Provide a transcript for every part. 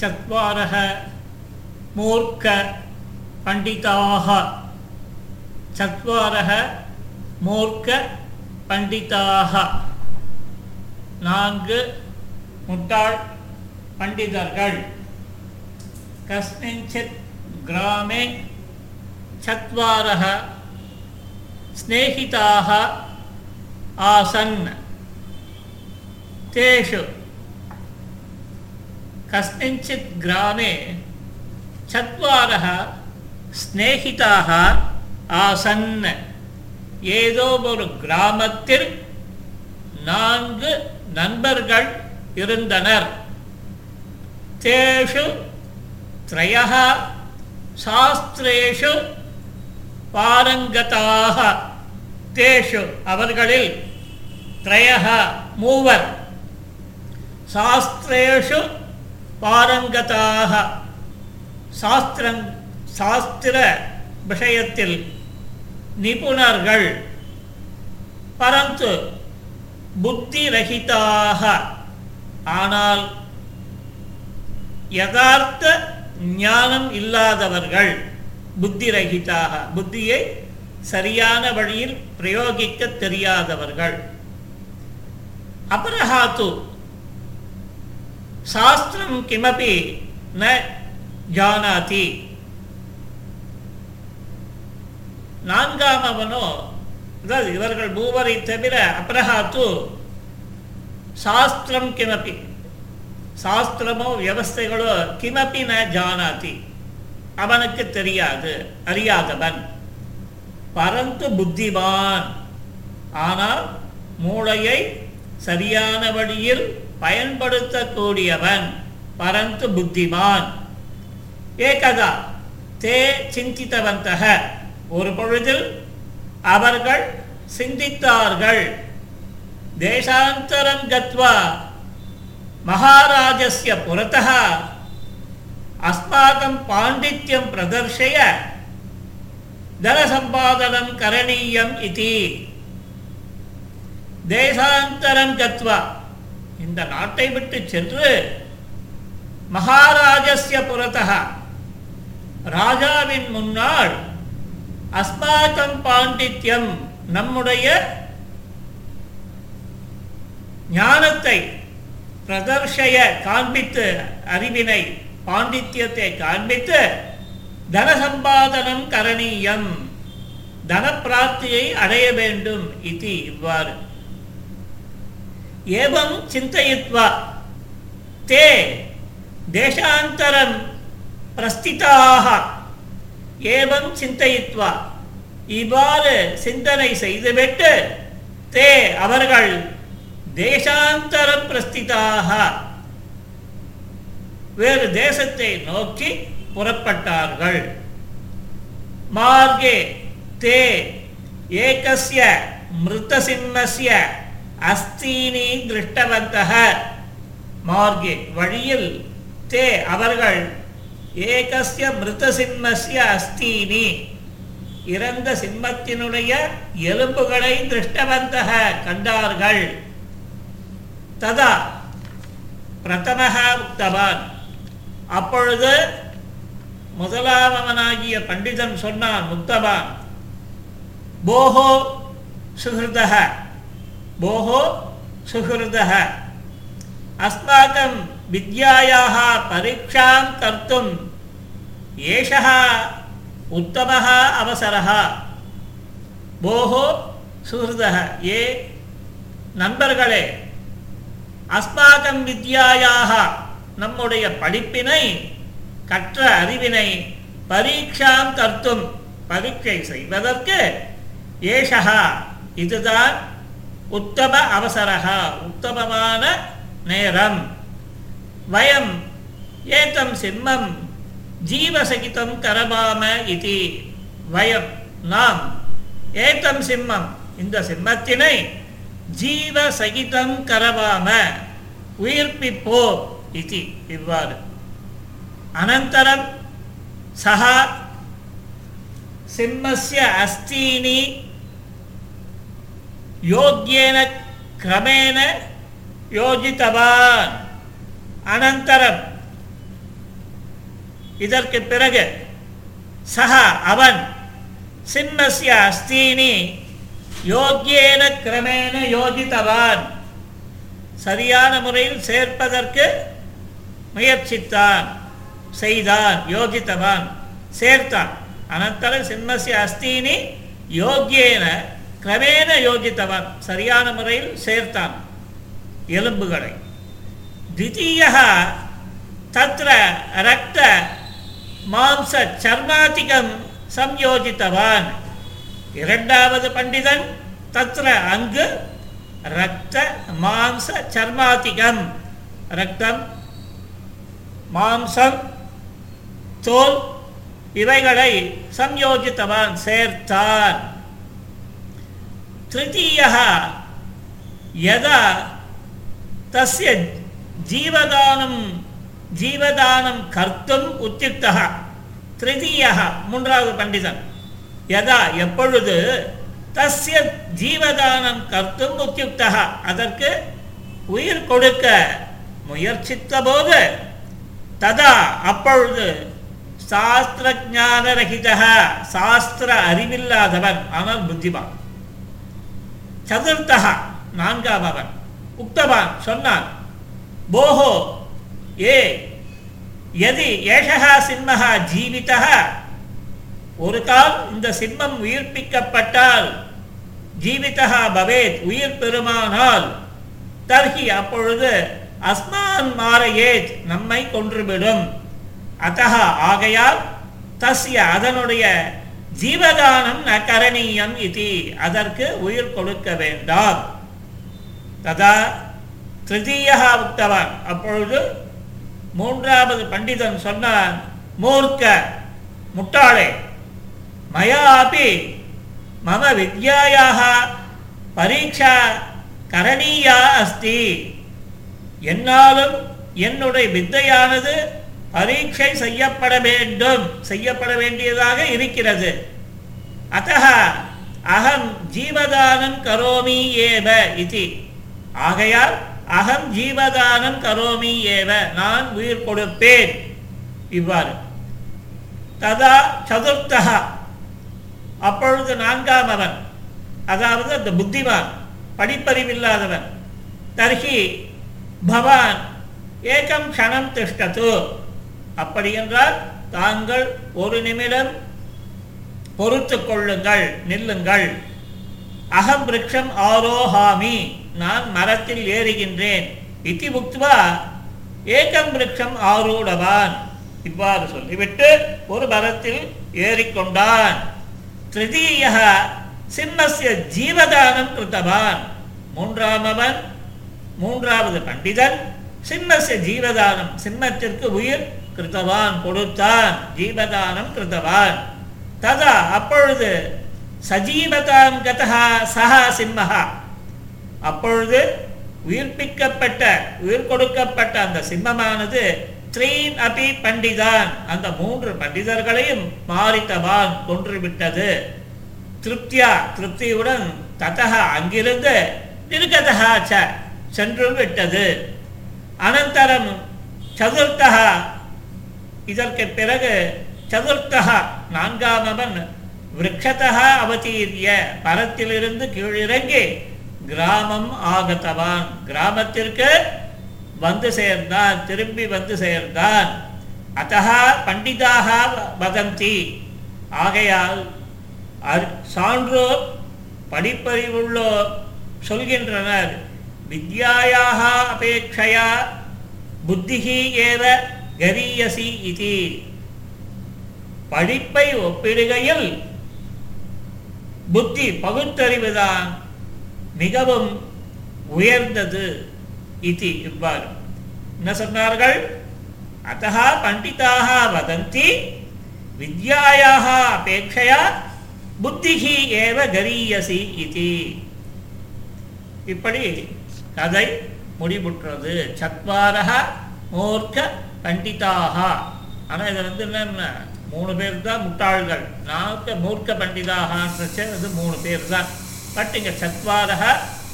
चत्वारः मूर्खपण्डिताः चत्वारः மூர்க்க நான்கு முட்டாள் பண்டிதர்கள் கஸ்மிஞ்சித் கிராமே சத்வாரः स्नेहिताः आसन् तेषु कस्मिंश्चित् ग्रामे चत्वारः स्नेहिताः ஆசன் ஏதோ ஒரு கிராமத்தில் நான்கு நண்பர்கள் இருந்தனர் தேஷு த்ரயः சாஸ்திரேஷு பாரங்கதாக தேஷு அவர்களில் த்ரயः மூவர் சாஸ்திரேஷு பாரங்கதாக சாஸ்திரம் சாஸ்திர விஷயத்தில் நிபுணர்கள் பரந்து புத்திரகிதாக ஆனால் யதார்த்த ஞானம் இல்லாதவர்கள் புத்திரகிதாக புத்தியை சரியான வழியில் பிரயோகிக்க தெரியாதவர்கள். அபரஹாத்து சாஸ்திரம் கிமபி ந ஜானாதி. நான்காம் அவனோ அதாவது இவர்கள் மூவரை தவிர அப்ரஹாத்து சாஸ்திரம் கிமப்பி. சாஸ்திரமோ வியவஸ்தைகளோ கிமப்பி ந ஜானாதி. அவனுக்கு தெரியாது அறியாதவன். பரந்து புத்திவான். ஆனால் மூளையை சரியான வழியில் பயன்படுத்தக்கூடியவன் பரந்து புத்திமான். ஏகதா தே சிந்தித்தவந்தக. ஒரு பொழுதில் அவர்கள் சிந்தித்தார்கள். தேசாந்தரம் கத்வா மகாராஜஸ்ய புறத்தः அஸ்மாகம் பாண்டித்யம் பிரதர்ஷய. தனசம்பாதனம் கரணீயம் இதி. தேசாந்தரம் கத்வா இந்த நாட்டை விட்டு சென்று மகாராஜஸ்ய புறத்தः ராஜாவின் முன்னால் அஸ்மாக்கம் பாண்டித்யம் நம்முடைய ஞானத்தை பிரதர்ஷய காண்பித்து அறிவினை பாண்டித்யத்தை காண்பித்து தனசம்பாதனம் கரணீயம் தனப்பிராப்தியை அடைய வேண்டும் இது இவ்வாறு. ஏவம் சிந்தயித்வா. தே தேசாந்தரம் பிரஸ்திதாக ஏவம் சிந்தயித்வா. இவ்வாறு சிந்தனை செய்துவிட்டு தே அவர்கள் தேசாந்தரம் பிரஸ்திதாக வேறு தேசத்தை நோக்கி புறப்பட்டார்கள். மார்கே தே ஏகசிய மிருத்தசிம்மஸ்ய அஸ்தீனி திருஷ்டவந்தக மார்கே வழியில் தே அவர்கள் ஏகசிய மிருத சிம்மசிய அஸ்தீனி. இறந்த சிம்மத்தினுடைய எலும்புகளை திருஷ்டவந்தக கண்டார்கள். ததா பிரதமக உக்தவான் அப்பொழுது முதலாமவனாகிய பண்டிதன் சொன்னான் முக்தவான் போஹோ சுகிருதக. போஹோ சுகிருதः अस्माकं विद्यायाः परीक्षां कर्तुम् एषः उत्तमः अवसरः भोः सुहृदः ये நண்பர்களே அஸ்மாகம் வித்யாயாக நம்முடைய படிப்பினை கற்ற அறிவினை பரீட்சாம் கர்த்தும் பரீட்சை செய்வதற்கு ஏஷா இதுதான் உத்தம அவசரகா உத்தமமான நேரம். வயம் ஏதம் சிம்மம் ஜீவசகிதம் கரபாம இது. வயம் நாம் ஏதம் சிம்மம். இந்த சிம்மத்தினை ஜீவசகிதம் கரவாம உயிர்ப்பிப்போ இது. இவ்வாறு. அனந்தரம் சஹா சிம்மஸ்ய அஸ்தீனி யோக்யேன கிரமேண யோஜித்தவான். அனந்தரம். இதற்கு பிறகு சஹா அவன் சிம்மசிய அஸ்தீனி யோக்கியேன கிரமேண யோஜித்தவான். சரியான முறையில் சேர்ப்பதற்கு முயற்சித்தான் செய்தான் யோகித்தவான் சேர்த்தான். அனந்தர சிம்மசிய அஸ்தீனி யோக்கியேன கிரமேண யோகித்தவன் சரியான முறையில் சேர்த்தான் எலும்புகளை தித்தீயா தத்திர ரத்த மாம்ச சர்மாதிகம் சம்யோஜித்தவான் இரண்டாவது பண்டிதன் தத்திர அங்கு ரத்த மாம்ச சர்மாதிகம் ரத்தம் மாம்சம் தோல் இவைகளை சம்யோஜித்தவான் சேர்த்தான் तृतीयः यदा तस्य जीवदानं जीवदानं कर्तुम् உத்தியுக்தः திருத்தீயः மூன்றாவது பண்டிதன் யதா எப்பொழுது தஸ்ய ஜீவதானம் கர்த்தும் உத்தியுக்தः அதற்கு உயிர் கொடுக்க முயற்சித்த போது ததா அப்பொழுது சாஸ்திர ஞானரகித சாஸ்திர அறிவில்லாதவன் அவன் புத்திமான். சதுர்த்தகா நான்காம் அவன். உக்தவான் சொன்னான் போஹோ ஏ எதி ஏஷகா சிம்மஹா ஜீவிதா ஒரு கால் இந்த சிம்மம் உயிர்ப்பிக்கப்பட்டால் ஜீவிதா பவேத் உயிர் பெருமானால் தர்கி அப்பொழுது அஸ்மான் மாறையேத் நம்மை கொன்றுவிடும். அத்தகா ஆகையால் தஸ்ய அதனுடைய ஜீவதானம் ந கரணீயம் இது. அதற்கு உயிர் கொடுக்க வேண்டாம். ததா திருதீயா உக்தவான். அப்பொழுது மூன்றாவது பண்டிதன் சொன்னான் மூர்க்க முட்டாளே மயாபி மம வித்யாயாக பரீட்சா கரணீயா அஸ்தி. என்னாலும் என்னுடைய வித்தையானது பரீட்சை செய்யப்பட வேண்டும். செய்யப்பட வேண்டியதாக இருக்கிறது. அத்த அகம் ஜீவதானம் கரோமி ஏவ இது. ஆகையால் அகம் ஜீவதானம் கரோமி ஏவ. நான் உயிர் கொடுப்பேன். இவ்வாறு. ததா சதுர்த்தக அப்பொழுது நான்காம் அவன். அதாவது அந்த புத்திமான் படிப்பறிவில்லாதவன். தர்ஹி பவான் ஏகம் க்ஷணம் திஷ்டத்து அப்படி என்றால் தாங்கள் ஒரு நிமிடம் பொறுத்து கொள்ளுங்கள் நில்லுங்கள். அகம் விரக்ஷம் ஆரோஹாமி நான் மரத்தில் ஏறுகின்றேன். இத்தி புக்துவா ஏகம் விரக்ஷம் ஆரூடவான். இவ்வாறு சொல்லிவிட்டு ஒரு மரத்தில் ஏறிக்கொண்டான். திருதீய சிம்மசிய ஜீவதானம் கிருத்தவான். மூன்றாமவன் மூன்றாவது பண்டிதன் சிம்மசிய ஜீவதானம் சிம்மத்திற்கு உயிர் கிருத்தவான் கொடுத்தான் ஜீவதானம் கிருத்தவான் ததா அப்பொழுது சஜீவதாம் கதா சஹா சிம்மஹா. அப்பொழுது உயிர்ப்பிக்கப்பட்ட உயிர் கொடுக்கப்பட்ட அந்த சிம்மமானது த்ரீன் அபி பண்டிதான். அந்த மூன்று பண்டிதர்களையும் மாறித்தவான் கொன்றுவிட்டது. திருப்தியா திருப்தியுடன் ததகா அங்கிருந்து நிருகதகா ச சென்று விட்டது அனந்தரம் சதுர்த்தகா இதற்கு பிறகு சதுர்த்தகா நான்காமவன் விரக்ஷதா அவதீரிய மரத்திலிருந்து கீழிறங்கி கிராமம் ஆகத்தவான். கிராமத்திற்கு வந்து சேர்ந்தான் திரும்பி வந்து சேர்ந்தான். அத்தகா பண்டிதாக வதந்தி. ஆகையால் அர்- சான்றோர் படிப்பறிவுள்ளோர் சொல்கின்றனர். வித்யாயாக அபேட்சையா புத்திகி ஏவ கரியசி இது. படிப்பை ஒப்பிடுகையில் புத்தி பகுத்தறிவுதான் மிகவும் உயர்ந்தது இது இவ்வாறு. என்ன சொன்னார்கள்? அத்தः பண்டிதாக வதந்தி வித்யாயாக அபேட்சையா புத்திகி ஏவ கரியசி இது. இப்படி கதை முடிவுற்றது. சத்வாரக மூர்க்க பண்டிதாக ஆனால் இது வந்து என்னன்னா மூணு பேர் தான் முட்டாள்கள் நான்கு மூர்க்க பண்டிதாகன்றச்சே வந்து மூணு பேர் தான் பட் இங்கே சத்வாரக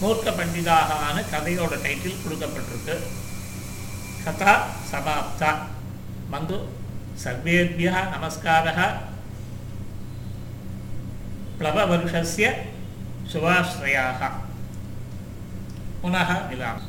மூர்க்க பண்டிதாகான்னு கதையோட டைட்டில் கொடுக்கப்பட்டிருக்கு கதா சமாப்தா வந்து सर्वेभ्यः नमस्कारः प्लववर्षस्य शुभाश्रयाः पुनः मिलामः